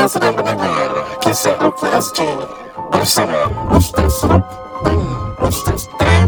Anda sedang mendengar kisah OKSJ bersama Ustaz Rob dan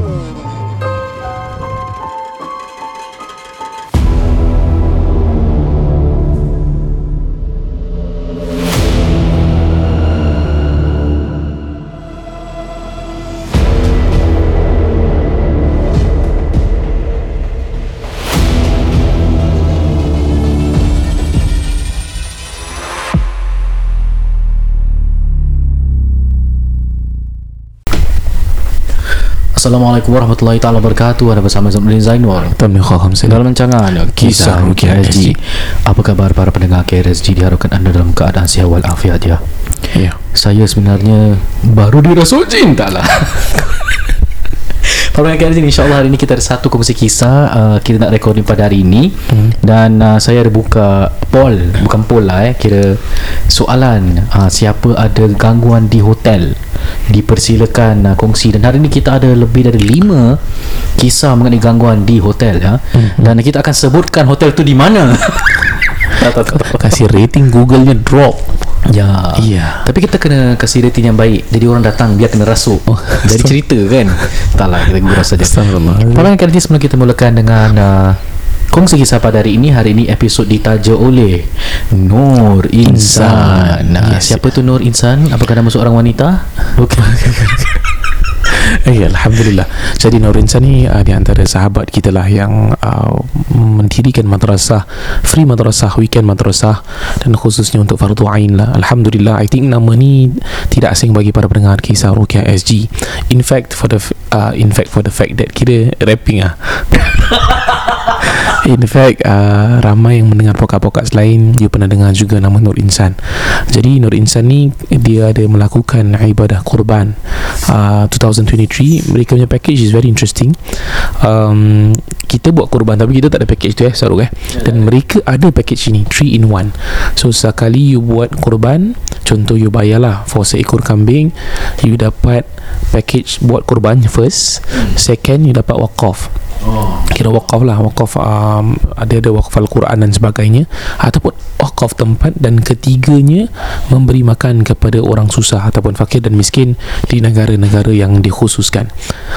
Assalamualaikum warahmatullahi taala wabarakatuh. Ada bersama Zamrin Zainwar. Tamni Khaham Dalam rancangan Kisah Rukia SG. Apa khabar para pendengar KRSG Diharapkan anda dalam keadaan sihat walafiat ya. Ya. Saya sebenarnya baru dirasuh cinta lah. Para pendengar KRSG insyaAllah hari ini kita ada satu kongsi kisah uh, Kita nak recording pada hari ini hmm. Dan uh, saya ada buka poll Bukan poll lah eh Kira soalan uh, Siapa ada gangguan di hotel Dipersilakan uh, kongsi Dan hari ini kita ada lebih dari lima Kisah mengenai gangguan di hotel ya. Hmm. Dan kita akan sebutkan hotel tu di mana tak, tak, tak, tak. Kasih rating Google-nya drop Ya. Iya. Tapi kita kena kasih rating yang baik. Jadi orang datang dia kena rasuk. Oh, Jadi cerita kan. Taklah kita gurau saja. Astagfirullah. Kali ini sebelum kita mulakan dengan uh, kongsi kisah pada hari ini. Hari ini episod ditaja oleh Nur Insan. Nah, Yes. siapa tu Nur Insan? Apakah nama seorang wanita? Okey. Eh, Alhamdulillah. Jadi Nur Insan ni uh, di antara sahabat kita lah yang uh, mendirikan madrasah, free madrasah, weekend madrasah dan khususnya untuk fardu ain lah. Alhamdulillah. I think nama ni tidak asing bagi para pendengar kisah Rukia SG. In fact, for the uh, in fact for the fact that kita rapping ah. In fact uh, Ramai yang mendengar podcast-podcast lain Dia pernah dengar juga nama Nur Insan Jadi Nur Insan ni Dia ada melakukan ibadah kurban uh, 2023 Mereka punya package is very interesting. Um, Kita buat kurban Tapi kita tak ada package tu eh Saruk eh. Dan mereka ada package ni 3 in 1 So sekali you buat kurban Contoh you bayar lah For seekor kambing You dapat package buat kurban first Second you dapat wakaf Kira wakaf lah wakaf um, ada ada wakaf Al-Quran dan sebagainya. Ataupun wakaf tempat dan ketiganya memberi makan kepada orang susah ataupun fakir dan miskin di negara-negara yang dikhususkan.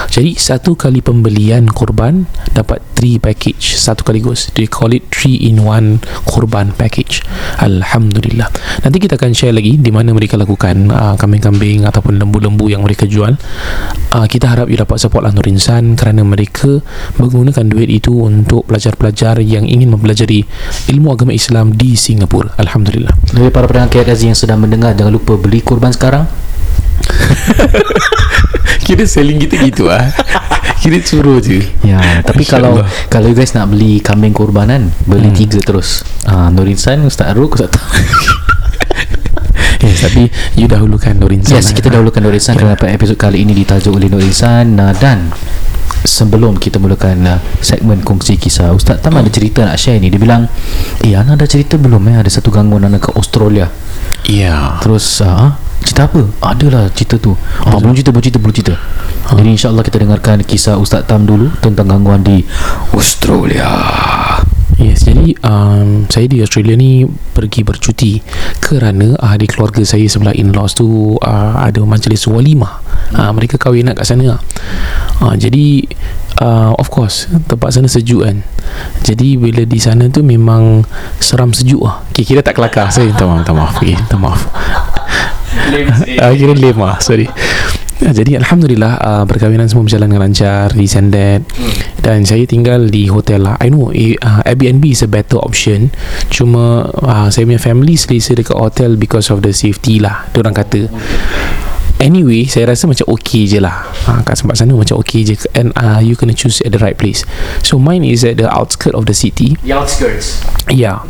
Jadi satu kali pembelian korban dapat 3 package. Satu kaligus they call it 3 in 1 korban package. Alhamdulillah. Nanti kita akan share lagi di mana mereka lakukan uh, kambing-kambing ataupun lembu-lembu yang mereka jual. Uh, kita harap you dapat support lah Nur Insan kerana mereka menggunakan duit itu untuk pelajar-pelajar yang ingin mempelajari ilmu agama Islam di Singapura. Alhamdulillah. Dari para pendengar KRSG yang sedang mendengar Jangan lupa beli kurban sekarang Kira selling kita gitu ah. Kira suruh je. Ya, tapi kalau InsyaAllah. kalau you guys nak beli kambing kurbanan, beli hmm. tiga terus. Ah, Nur Insan, Ustaz Aruk, Ustaz Tam. Yes, tapi you dahulukan Nur Insan. Yes, kita dahulukan Nur Insan kerana episod kali ini ditajuk oleh Nur Insan uh, dan sebelum kita mulakan uh, segmen kongsi kisah, Ustaz Tam ada cerita nak share ni. Dia bilang, "Eh, Ana ada cerita belum eh? Ada satu gangguan Ana ke Australia." Ya. Terus uh, cerita apa? Adalah cerita tu. Ah, belum cerita, belum cerita, belum cerita. Jadi insya-Allah kita dengarkan kisah Ustaz Tam dulu tentang gangguan di Australia. Yes, jadi um, saya di Australia ni pergi bercuti kerana ahli keluarga saya sebelah in-laws tu uh, ada majlis walimah. Uh, mereka kahwin nak kat sana. Uh, jadi uh, of course tempat sana sejuk kan. Jadi bila di sana tu memang seram sejuk lah. Okay, kira tak kelakar. Saya minta maaf, minta maaf. Okay, minta maaf. uh, kira lame lah, sorry. Ya, jadi Alhamdulillah uh, perkahwinan semua berjalan dengan lancar di Sandet hmm. dan saya tinggal di hotel lah. I know uh, Airbnb is a better option. Cuma uh, saya punya family selesa dekat hotel because of the safety lah diorang kata Anyway, saya rasa macam okay je lah. Ha, Kat tempat sana macam okay je. And uh, you kena choose at the right place. So mine is at the outskirt of the city. The outskirts. Yeah.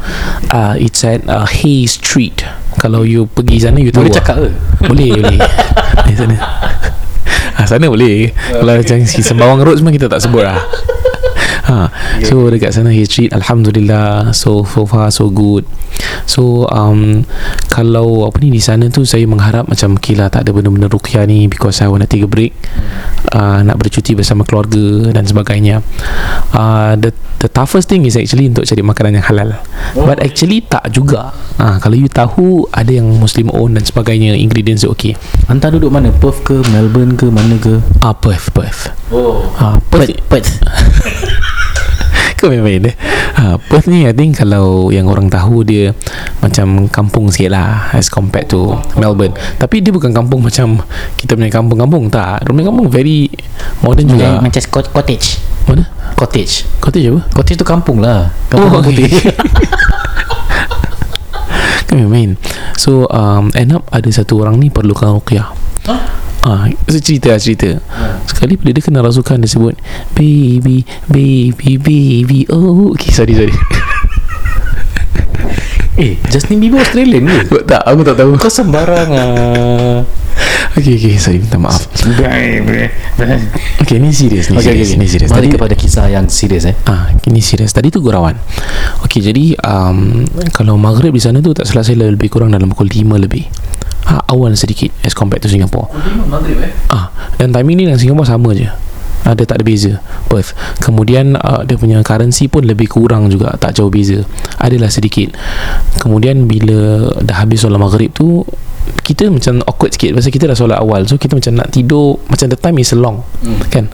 Uh, It's at uh, Hay Street. Kalau you pergi sana you tahu Boleh lah. cakap ke? Boleh boleh. Di sana. Ah, Sana boleh. Kalau macam Sembawang Road semua kita tak sebut lah ha. So dekat sana Street Alhamdulillah So so far so good so um, kalau apa ni di sana tu saya mengharap macam lah tak ada benda-benda rukyah ni because I want to take a break uh, nak bercuti bersama keluarga dan sebagainya uh, the the toughest thing is actually untuk cari makanan yang halal but actually tak juga uh, kalau you tahu ada yang muslim own dan sebagainya ingredients dia okay Anta duduk mana? Perth ke? Melbourne ke? Mana ke? ah Perth Perth Oh ah Perth Perth Perth Kau main-main eh ha, Perth ni I think Kalau yang orang tahu dia Macam kampung sikit lah As compared to Melbourne. Tapi dia bukan kampung macam Kita punya kampung-kampung Tak. Punya kampung very Modern juga. Macam cot- cottage. Mana? Cottage. Cottage apa? Cottage tu kampung lah. Kampung Oh, putih. Kau main-main So um, End up ada satu orang ni Perlukan ruqyah Ah, so cerita lah cerita Sekali bila dia kena rasukan Dia sebut Baby Baby Baby Oh Okay sorry sorry Eh Justin Bieber Australian ke? Tak aku tak tahu Kau sembarang ah. Okay okay sorry Minta maaf Okay ni serius ni Okay, serius okay, Ni serius Mari Tadi kepada kisah yang serius eh Ah, ini serius. Tadi tu gurauan. Okey, jadi um, kalau maghrib di sana tu tak salah saya lebih kurang dalam pukul 5 lebih. Ah, awal sedikit as compared to Singapore. Eh? Ah, dan timing ni dengan Singapore sama je. Ada tak ada beza. Perth. Kemudian uh, Dia punya currency pun Lebih kurang juga Tak jauh beza. Adalah sedikit. Kemudian bila Dah habis solat maghrib tu Kita macam awkward sikit. Pasal kita dah solat awal So kita macam nak tidur. Macam the time is long hmm. Kan?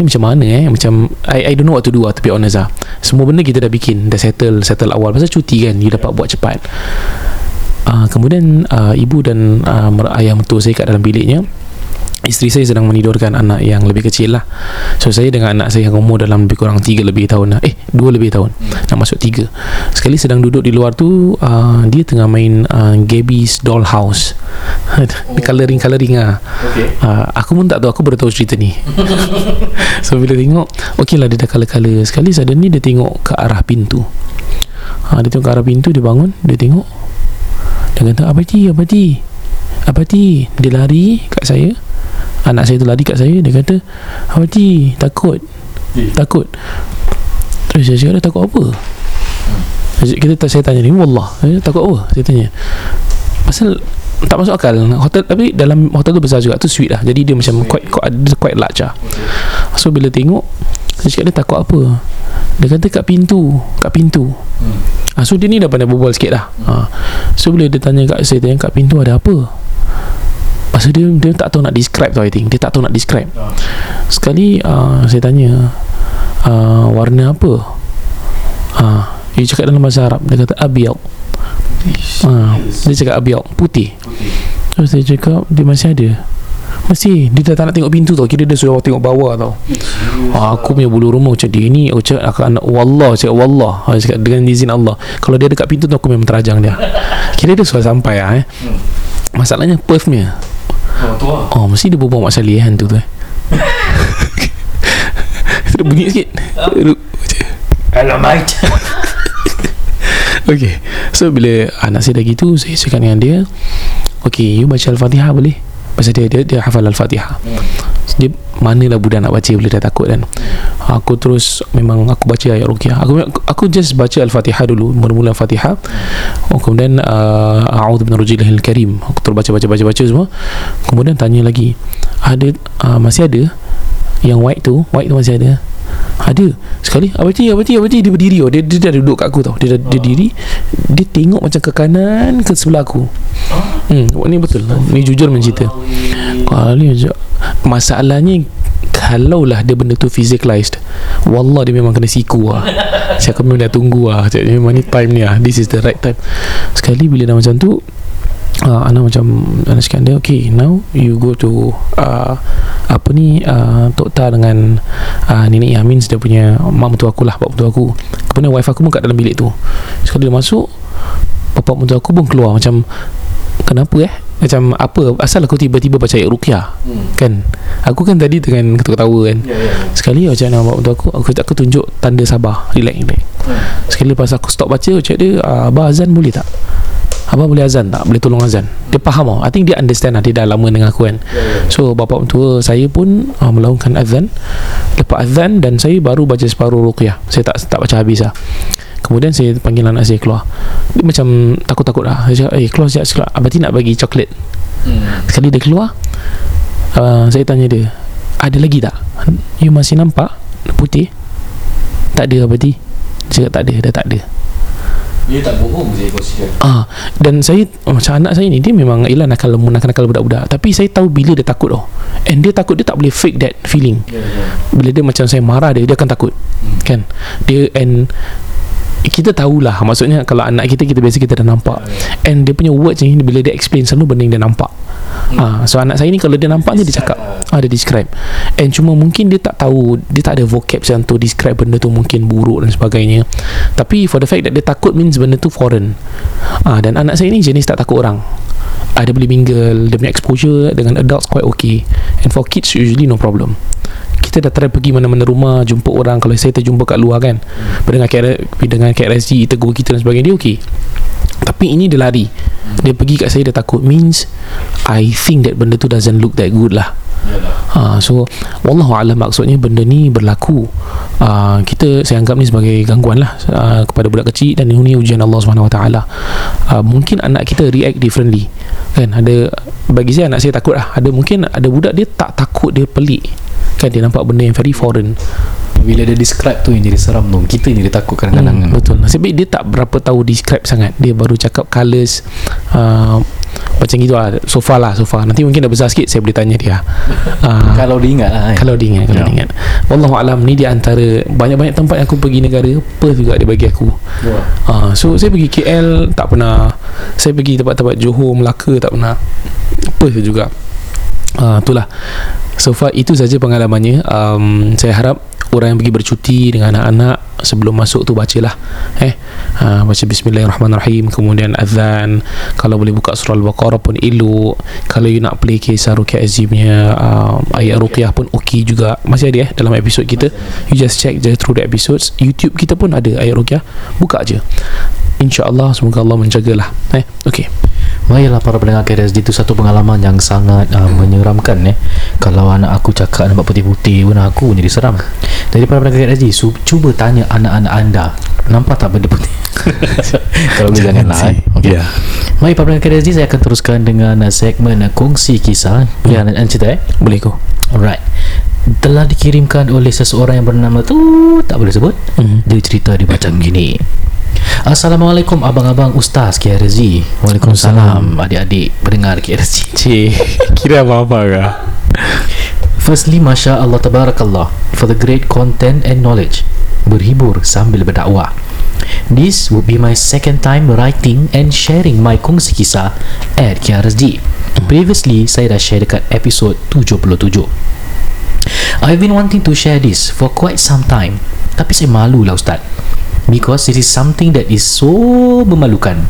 Ni macam mana eh? Macam I, I don't know what to do lah To be honest lah Semua benda kita dah bikin Dah settle Settle awal. Pasal cuti kan You dapat buat cepat uh, Kemudian uh, Ibu dan uh, Ayah mertua saya kat dalam biliknya Isteri saya sedang menidurkan anak yang lebih kecil lah. So saya dengan anak saya yang umur dalam lebih kurang 3 lebih tahun lah. Eh 2 lebih tahun. Nak masuk 3 Sekali sedang duduk di luar tu uh, Dia tengah main uh, Gabby's Dollhouse. Dia colouring-colouring lah. Okay. Uh, Aku pun tak tahu. Aku baru tahu cerita ni. So bila tengok Okay lah dia dah colour-colour Sekali suddenly dia tengok ke arah pintu. Ha, Dia tengok ke arah pintu Dia bangun Dia tengok Dia kata Abati Abati Abati Dia lari kat saya. Anak saya tu lari kat saya. Dia kata Abati Takut. Eh. Takut. Terus saya cakap "Dia takut apa? Kita saya tanya ni Wallah. Eh, Takut apa? Saya tanya Pasal tak masuk akal. Hotel tapi dalam hotel tu besar juga. Tu suite lah. Jadi dia macam quite quite, quite large lah. So bila tengok saya cakap dia takut apa? Dia kata kat pintu kat pintu. Hmm. ha, so dia ni dah pandai berbual sikit dah. Ha. so bila dia tanya kat saya tanya kat pintu ada apa? Pasal dia dia tak tahu nak describe tau I think. Dia tak tahu nak describe. Ah. sekali uh, saya tanya uh, warna apa? Uh, dia cakap dalam bahasa Arab dia kata abiyal uh, dia cakap abiyal putih. Terus saya cakap Dia masih ada Masih Dia dah tak nak tengok pintu tau. Kira dia suruh tengok bawah tau. Ah, Aku punya bulu rumah Macam dia ni Aku cakap aku anak Wallah Cakap Wallah. Aku cakap dengan izin Allah. Kalau dia dekat pintu tu Aku memang terajang dia. Kira dia sudah sampai lah eh. Masalahnya Perth punya. Oh tu lah. Oh mesti dia berbual Mak Salih hantu tu eh. Dia bunyi sikit. Dia- Alamak. Okay. So bila anak saya dah gitu Saya cakap dengan dia Okay you baca Al-Fatihah boleh Pasal dia, dia, dia hafal Al-Fatihah Dia manalah budak nak baca Bila dia takut kan. Aku terus Memang aku baca ayat Ruqyah. Aku aku just baca Al-Fatihah dulu Mula-mula Al-Fatihah oh, Kemudian uh, A'udhu bin Rujilahil Karim Aku terus baca baca baca baca semua. Kemudian tanya lagi. Ada uh, Masih ada Yang white tu White tu masih ada ada. Sekali. Abati Abati Abati Dia berdiri. Oh. dia, dia dah duduk kat aku tau. Dia, dah, dia diri. Dia tengok macam ke kanan Ke sebelah aku. Hmm Ni betul. Ni jujur mencerita Kali aja Masalahnya Kalaulah dia benda tu physicalized Wallah dia memang kena siku lah Saya memang dah tunggu lah Cakap, Memang ni time ni lah This is the right time. Sekali bila dah macam tu uh, Ana macam Ana cakap dia Okay now You go to uh, Apa ni uh, Tok Ta dengan uh, Nenek Yamin Dia punya Mak mentua aku lah Bapak mentua aku. Kemudian wife aku pun kat dalam bilik tu. Sekali dia masuk Bapak mentua aku pun keluar. Macam Kenapa eh? Macam apa? Asal aku tiba-tiba baca ayat Ruqyah Hmm. Kan? Aku kan tadi dengan ketawa-ketawa kan? Ya ya Sekali macam mana bapak mentua aku Aku, aku tunjuk tanda sabar Relax relax. Sekali lepas aku stop baca Cakap dia ah, Abah azan boleh tak Abah boleh azan tak? Boleh tolong azan? Dia faham tau. I think dia understand lah. Dia dah lama dengan aku kan. So bapak mentua saya pun uh, Melakukan azan. Lepas azan Dan saya baru baca separuh ruqyah. Saya tak tak baca habis lah. Kemudian saya panggil anak saya keluar. Dia macam takut-takut lah. Saya cakap Eh keluar sekejap sekejap. Abang nak bagi coklat. Hmm. Sekali dia keluar uh, Saya tanya dia Ada lagi tak? You masih nampak? Putih? Tak ada Abang Dia cakap tak ada Dah tak ada Dia tak bohong saya consider. Ah, dan saya oh, macam anak saya ni dia memang ialah nakal lemu nakal-nakal budak-budak. Tapi saya tahu bila dia takut oh. And dia takut dia tak boleh fake that feeling. Ya, ya. Bila dia macam saya marah dia dia akan takut. Hmm. Kan? Dia and kita tahulah maksudnya kalau anak kita kita biasa kita dah nampak and dia punya words ni bila dia explain selalu benda yang dia nampak Ah so anak saya ni kalau dia nampak dia cakap ah dia describe. And cuma mungkin dia tak tahu dia tak ada vocab yang tu describe benda tu mungkin buruk dan sebagainya. Tapi for the fact that dia takut means benda tu foreign. Ah dan anak saya ni jenis tak takut orang. Ah, dia boleh mingle dia punya exposure dengan adults quite okay. And for kids usually no problem. Kita dah try pergi mana-mana rumah jumpa orang. Kalau saya terjumpa kat luar kan hmm. dengan Razzi tegur kita dan sebagainya dia okey tapi ini dia lari. Dia pergi kat saya dia takut. Means I think that benda tu doesn't look that good lah. Ha, so Wallahu alam maksudnya benda ni berlaku. Uh, kita saya anggap ni sebagai gangguan lah uh, kepada budak kecil dan ini ujian Allah SWT uh, mungkin anak kita react differently kan? Ada bagi saya anak saya takut lah. Ada mungkin ada budak dia tak takut dia pelik. Kan dia nampak benda yang very foreign Bila dia describe tu yang jadi seram tu. Kita yang jadi takut kadang-kadang. hmm, betul nasib baik dia tak berapa tahu describe sangat dia baru cakap colours uh, macam gitu lah so far lah so far nanti mungkin dah besar sikit saya boleh tanya dia uh, Kalau dia ingat lah. eh. kalau dia ingat kalau Ya. dia ingat Wallahu alam ni di antara banyak-banyak tempat yang aku pergi negara Perth juga dia bagi aku Wah. uh, so saya pergi KL tak pernah saya pergi tempat-tempat Johor Melaka tak pernah Perth juga uh, itulah so far itu saja pengalamannya um, saya harap orang yang pergi bercuti dengan anak-anak sebelum masuk tu bacalah eh. Uh, baca bismillahirrahmanirrahim kemudian azan. Kalau boleh buka surah al-baqarah pun elok. Kalau you nak play kisah Ruqyah Azimnya uh, ayat Ruqyah pun okey juga. Masih ada eh dalam episod kita. You just check just through the episodes. YouTube kita pun ada ayat Ruqyah buka je. InsyaAllah Semoga Allah menjagalah Eh. Okay Baiklah para pendengar KRSD itu satu pengalaman yang sangat uh, menyeramkan eh. Kalau anak aku cakap nampak putih-putih pun aku jadi seram. Jadi para pendengar KRSD su- cuba tanya anak-anak anda nampak tak benda putih? Kalau boleh janganlah eh. Okay. Ya. Baik para pendengar KRSD saya akan teruskan dengan uh, segmen uh, kongsi kisah yang hmm. cerita eh. Boleh kau Alright. Telah dikirimkan oleh seseorang yang bernama tu tak boleh sebut. Mhm. Dia cerita dia macam gini. Assalamualaikum abang-abang ustaz KRZ. Waalaikumsalam adik-adik pendengar KRZ. Cik Kira apa-apa kah Firstly, Masya Allah Tabarakallah for the great content and knowledge. Berhibur sambil berdakwah. This would be my second time writing and sharing my kongsi kisah at KRSD. Previously, saya dah share dekat episod 77. I've been wanting to share this for quite some time. Tapi saya malu lah Ustaz. Because it is something that is so memalukan.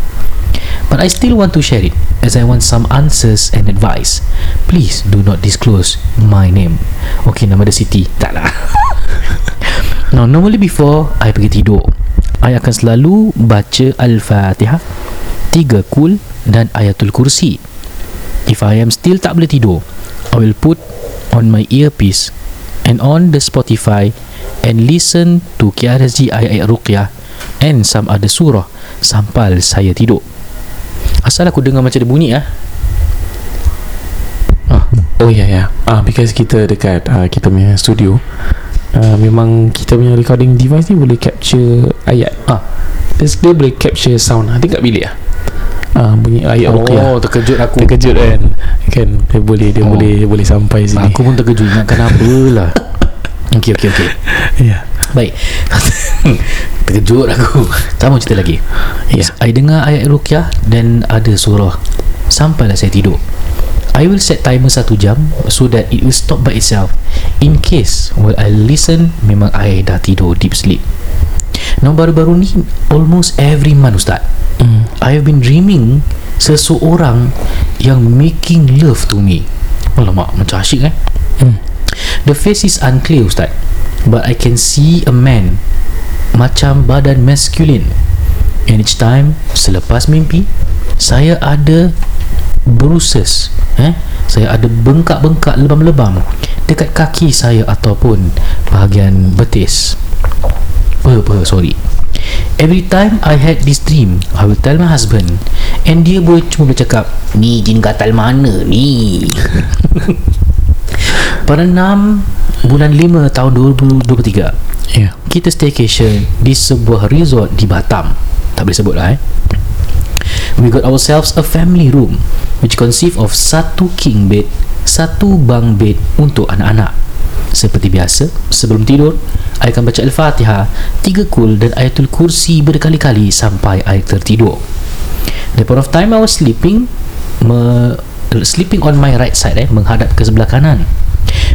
But I still want to share it as I want some answers and advice. Please do not disclose my name. Okay, nama dia Siti. Tak lah. Now, normally before I pergi tidur, I akan selalu baca Al-Fatihah, tiga kul dan Ayatul Kursi. If I am still tak boleh tidur, I will put on my earpiece and on the Spotify and listen to KRSG ayat-ayat Ruqyah and some other surah sampai saya tidur. Asal aku dengar macam dia bunyi ah. Ah, Oh ya ya ah, Because kita dekat uh, Kita punya studio uh, Memang Kita punya recording device ni Boleh capture Ayat ah. dia, dia boleh capture sound Nanti kat bilik lah ah, Bunyi ayat Ruqyah Oh, terkejut aku. Terkejut kan Kan Dia boleh Dia Oh. boleh Dia boleh sampai sini Aku pun terkejut ingatkan apa lah. Okey okey okey. Ya Baik. terkejut aku. Sama cerita lagi. Ya I dengar ayat Ruqyah dan ada surah sampailah saya tidur. I will set timer satu jam so that it will stop by itself. In case while I listen memang I dah tidur deep sleep. Now baru-baru ni almost every month Ustaz. mm. I have been dreaming seseorang yang making love to me. Alamak, macam asyik eh. Mm. The face is unclear Ustaz. But I can see a man Macam badan masculine. And each time Selepas mimpi Saya ada Bruises eh? Saya ada bengkak-bengkak lebam-lebam Dekat kaki saya Ataupun Bahagian betis. Apa-apa sorry. Every time I had this dream I will tell my husband. And dia boleh cuma boleh cakap Ni jin gatal mana ni Pada 6 Bulan 5 tahun 2023 Ya. Kita staycation Di sebuah resort di Batam. Tak boleh sebut lah eh. We got ourselves a family room Which consist of Satu king bed Satu bunk bed Untuk anak-anak. Seperti biasa Sebelum tidur I akan baca Al-Fatihah Tiga kul dan ayatul kursi Berkali-kali Sampai I tertidur. The point of time I was sleeping me, Sleeping on my right side eh, Menghadap ke sebelah kanan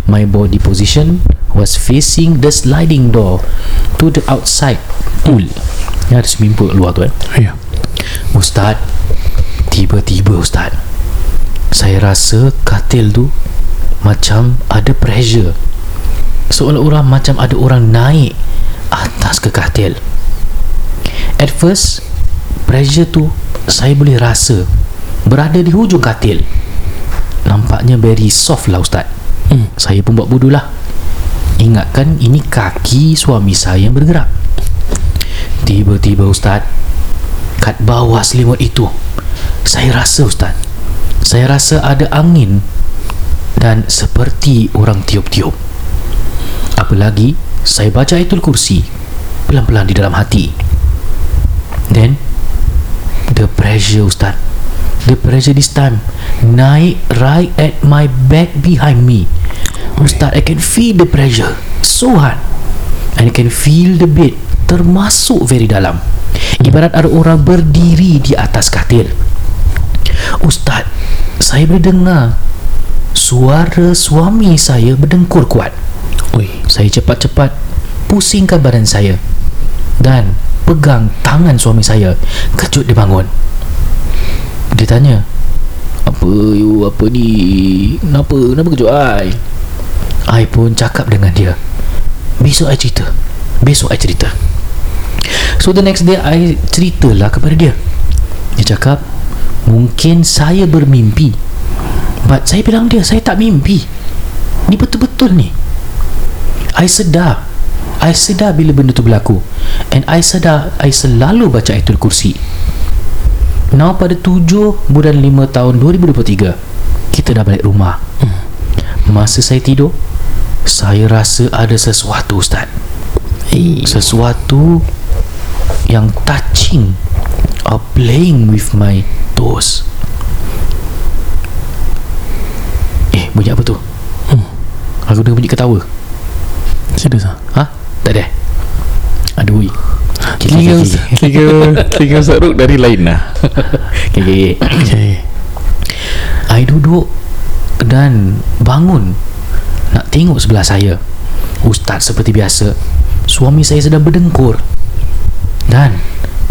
My body position Was facing the sliding door To the outside pool. Ya ada swimming pool luar tu eh. Ya. Ustaz Tiba-tiba Ustaz Saya rasa katil tu Macam ada pressure. Seolah-olah macam ada orang naik Atas ke katil. At first Pressure tu Saya boleh rasa Berada di hujung katil. Nampaknya very soft lah Ustaz Hmm. Saya pun buat bodoh lah. Ingatkan ini kaki suami saya yang bergerak. Tiba-tiba Ustaz Kat bawah selimut itu Saya rasa Ustaz Saya rasa ada angin Dan seperti orang tiup-tiup. Apalagi Saya baca ayatul kursi Pelan-pelan di dalam hati. Then The pressure Ustaz The pressure this time Naik right at my back behind me. Ustaz I can feel the pressure. So hard. And I can feel the bed Termasuk very dalam. Ibarat ada orang berdiri di atas katil. Ustaz Saya boleh dengar Suara suami saya berdengkur kuat. Ui. Saya cepat-cepat Pusingkan badan saya Dan Pegang tangan suami saya. Kejut dia bangun Dia tanya Apa you Apa ni? Kenapa? Kenapa kejut I? I pun cakap dengan dia Besok I cerita. Besok I cerita. So the next day I ceritalah kepada dia. Dia cakap Mungkin saya bermimpi But saya bilang dia Saya tak mimpi. Ni betul-betul ni. I sedar I sedar bila benda tu berlaku. And I sedar I selalu baca ayatul kursi Now pada 7 bulan 5 tahun 2023 Kita dah balik rumah. Masa saya tidur Saya rasa ada sesuatu Ustaz. Eh Sesuatu Yang touching Or playing with my toes. Eh bunyi apa tu? Hmm. Aku dengar bunyi ketawa. Serius ah? Ha? Tak ada. Ada Tiga Tiga Tiga saruk dari lain lah Okay, okay, okay. Okay I duduk dan bangun nak tengok sebelah saya. Ustaz seperti biasa, suami saya sedang berdengkur dan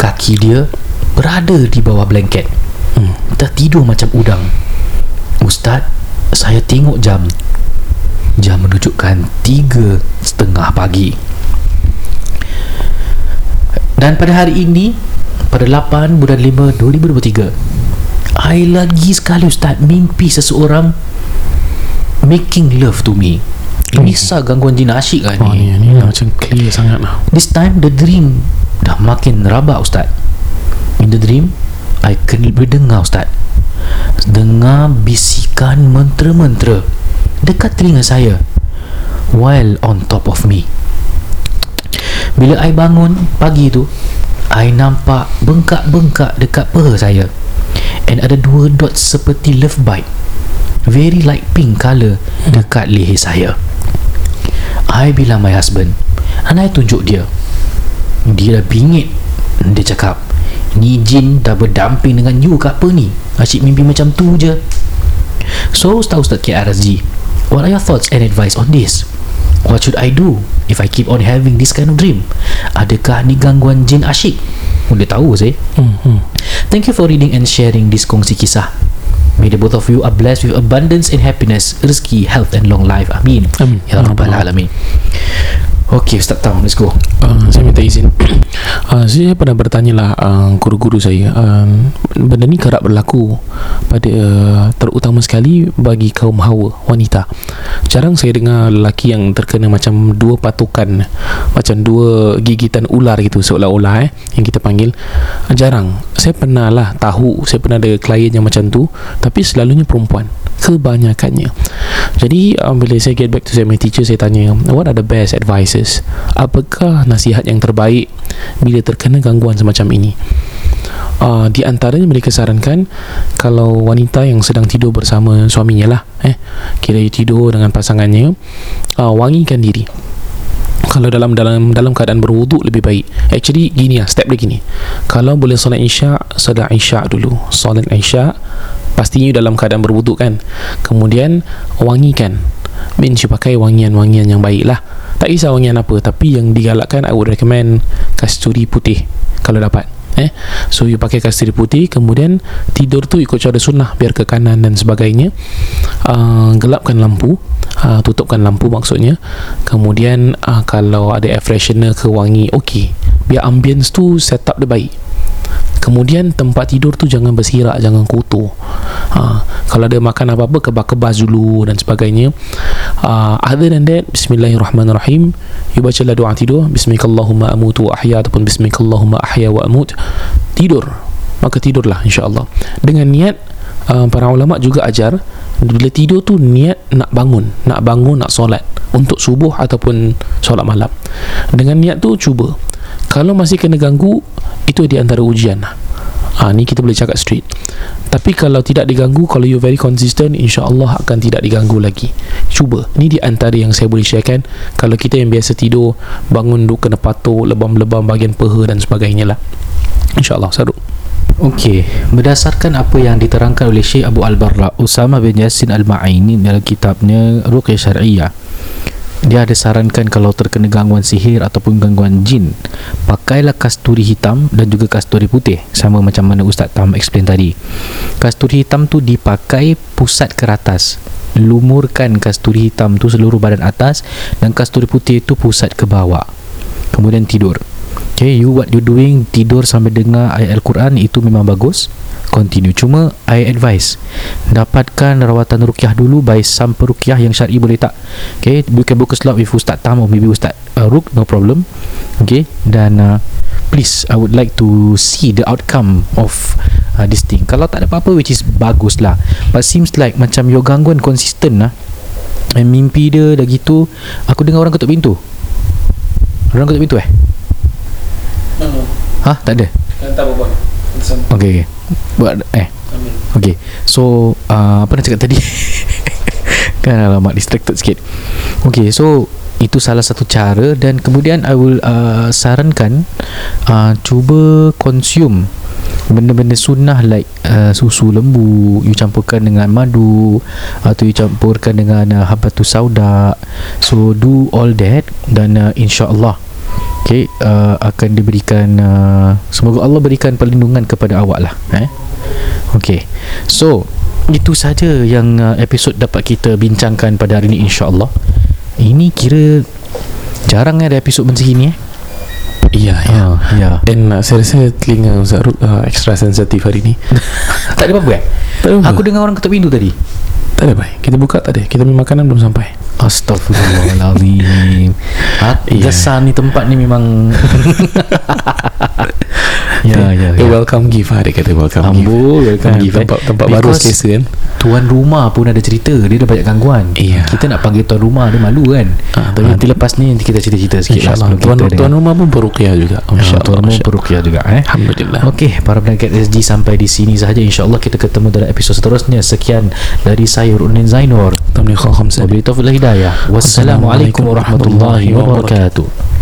kaki dia berada di bawah blanket. hmm. Tertidur macam udang. Ustaz, saya tengok jam. Jam menunjukkan tiga setengah pagi. Dan pada hari ini, pada 8 bulan 5 2023, I lagi sekali Ustaz mimpi seseorang making love to me. Ini sah gangguan jin asyik kan Oh ni. ni Ni lah macam clear sangat lah This time the dream dah makin rabak Ustaz. In the dream, I kena berdengar Ustaz. Dengar bisikan mentera-mentera dekat telinga saya while on top of me. Bila I bangun pagi tu, I nampak bengkak-bengkak dekat peha saya. And ada dua dot seperti love bite. Very light pink colour dekat leher saya. I bilang my husband And I tunjuk dia Dia dah bingit Dia cakap Ni jin dah berdamping dengan you ke apa ni Asyik mimpi macam tu je So Ustaz Ustaz KRSG What are your thoughts and advice on this? What should I do If I keep on having this kind of dream Adakah ni gangguan jin asyik? Boleh tahu saya hmm. Hmm. Thank you for reading and sharing this kongsi kisah May the both of you are blessed with abundance and happiness, rezeki, health and long life. Amin. Amin. Ya Rabbal Alamin. Okey Ustaz Tam let's go. Uh, saya minta izin. Uh, Saya pernah bertanya lah uh, Guru-guru saya. Uh, Benda ni kerap berlaku Pada uh, Terutama sekali Bagi kaum hawa Wanita. Jarang saya dengar Lelaki yang terkena Macam dua patukan Macam dua Gigitan ular gitu Seolah-olah eh Yang kita panggil. Uh, Jarang. Saya pernah lah Tahu Saya pernah ada klien yang macam tu Tapi selalunya perempuan Kebanyakannya Jadi um, Bila saya get back to saya my teacher Saya tanya What are the best advices Apakah nasihat yang terbaik Bila terkena gangguan semacam ini uh, Di antaranya mereka sarankan Kalau wanita yang sedang tidur bersama suaminya lah eh, Kira tidur dengan pasangannya uh, Wangikan diri kalau dalam dalam dalam keadaan berwuduk lebih baik. Actually gini lah, step dia gini. Kalau boleh solat Isyak, solat Isyak dulu. Solat Isyak pastinya dalam keadaan berwuduk kan. Kemudian wangikan. Means you pakai wangian-wangian yang baik lah. Tak kisah wangian apa, tapi yang digalakkan I would recommend kasturi putih kalau dapat. Eh, so you pakai kasturi putih kemudian tidur tu ikut cara sunnah biar ke kanan dan sebagainya uh, gelapkan lampu uh, tutupkan lampu maksudnya kemudian uh, kalau ada air freshener ke wangi okey biar ambience tu set up dia baik Kemudian tempat tidur tu jangan bersirak, jangan kotor. Ha, kalau ada makan apa-apa kebas-kebas dulu dan sebagainya. Uh, other than that, bismillahirrahmanirrahim. You bacalah doa tidur, bismillahumma amutu wa ahya ataupun bismillahumma ahya wa amut. Tidur. Maka tidurlah insya-Allah. Dengan niat uh, para ulama juga ajar bila tidur tu niat nak bangun, nak bangun nak solat untuk subuh ataupun solat malam. Dengan niat tu cuba. Kalau masih kena ganggu itu di antara ujian lah. Ha, ni kita boleh cakap straight. Tapi kalau tidak diganggu kalau you very consistent insyaAllah akan tidak diganggu lagi. Cuba. Ni di antara yang saya boleh sharekan. Kalau kita yang biasa tidur bangun duduk kena patuk lebam-lebam bahagian peha dan sebagainya lah. insyaAllah saruk Okey, berdasarkan apa yang diterangkan oleh Syekh Abu Al-Barra Usama bin Yasin Al-Ma'ini dalam kitabnya Ruqyah Syariah dia ada sarankan kalau terkena gangguan sihir ataupun gangguan jin pakailah kasturi hitam dan juga kasturi putih sama macam mana Ustaz Tam explain tadi. Kasturi hitam tu dipakai pusat ke atas. Lumurkan kasturi hitam tu seluruh badan atas dan kasturi putih tu pusat ke bawah. Kemudian tidur. Okay, you what you doing tidur sambil dengar ayat Al-Quran itu memang bagus continue. Cuma I advise dapatkan rawatan rukyah dulu by some perukyah yang syar'i boleh tak? Okay you can book a slot with Ustaz Tam or maybe Ustaz uh, Ruk no problem. Okay dan uh, please I would like to see the outcome of uh, this thing. Kalau tak ada apa-apa which is bagus lah. But seems like macam your gangguan konsisten lah. And mimpi dia dah gitu aku dengar orang ketuk pintu. Orang ketuk pintu eh? Ha? Tak ada? tak Okay, okay. Buat eh. Okay. So, uh, apa nak cakap tadi? kan alamak distracted sikit. Okay, so itu salah satu cara dan kemudian I will uh, sarankan uh, cuba consume benda-benda sunnah like uh, susu lembu you campurkan dengan madu atau you campurkan dengan uh, habatus sauda so do all that dan uh, insyaallah Okay, uh, akan diberikan uh, semoga Allah berikan perlindungan kepada awak lah eh? Okay, so itu saja yang uh, episod dapat kita bincangkan pada hari ini insyaAllah ini kira jarang ada episod macam ini eh Iya, ya. Ah, ya. Dan uh, saya rasa telinga Ustaz Ruk uh, extra sensitif hari ni. tak ada apa-apa eh Tak ada apa. aku dengar orang ketuk pintu tadi tak ada baik. Kita buka tak ada. Kita punya makanan belum sampai. Astaghfirullahaladzim ha. Gesan ni tempat ni memang Ya ya ya welcome gift ah, dia kata welcome gift. Ambo welcome Ah, gift eh. tempat, tempat baru selesa kan. Tuan rumah pun ada cerita Dia dah banyak gangguan Iya. Kita nak panggil tuan rumah Dia malu kan Ah, Tapi tapi- nanti lepas ni Nanti kita cerita-cerita sikit lah Tuan, tuan dengan- rumah pun berukiah juga. Ya. Tuan rumah perukiah juga eh Alhamdulillah. Okey, para pendengar SG sampai di sini sahaja. InsyaAllah kita ketemu dalam episod seterusnya. Sekian dari saya Runin Zainur. Wabillahi taufiq wal hidayah. Wassalamualaikum warahmatullahi wabarakatuh.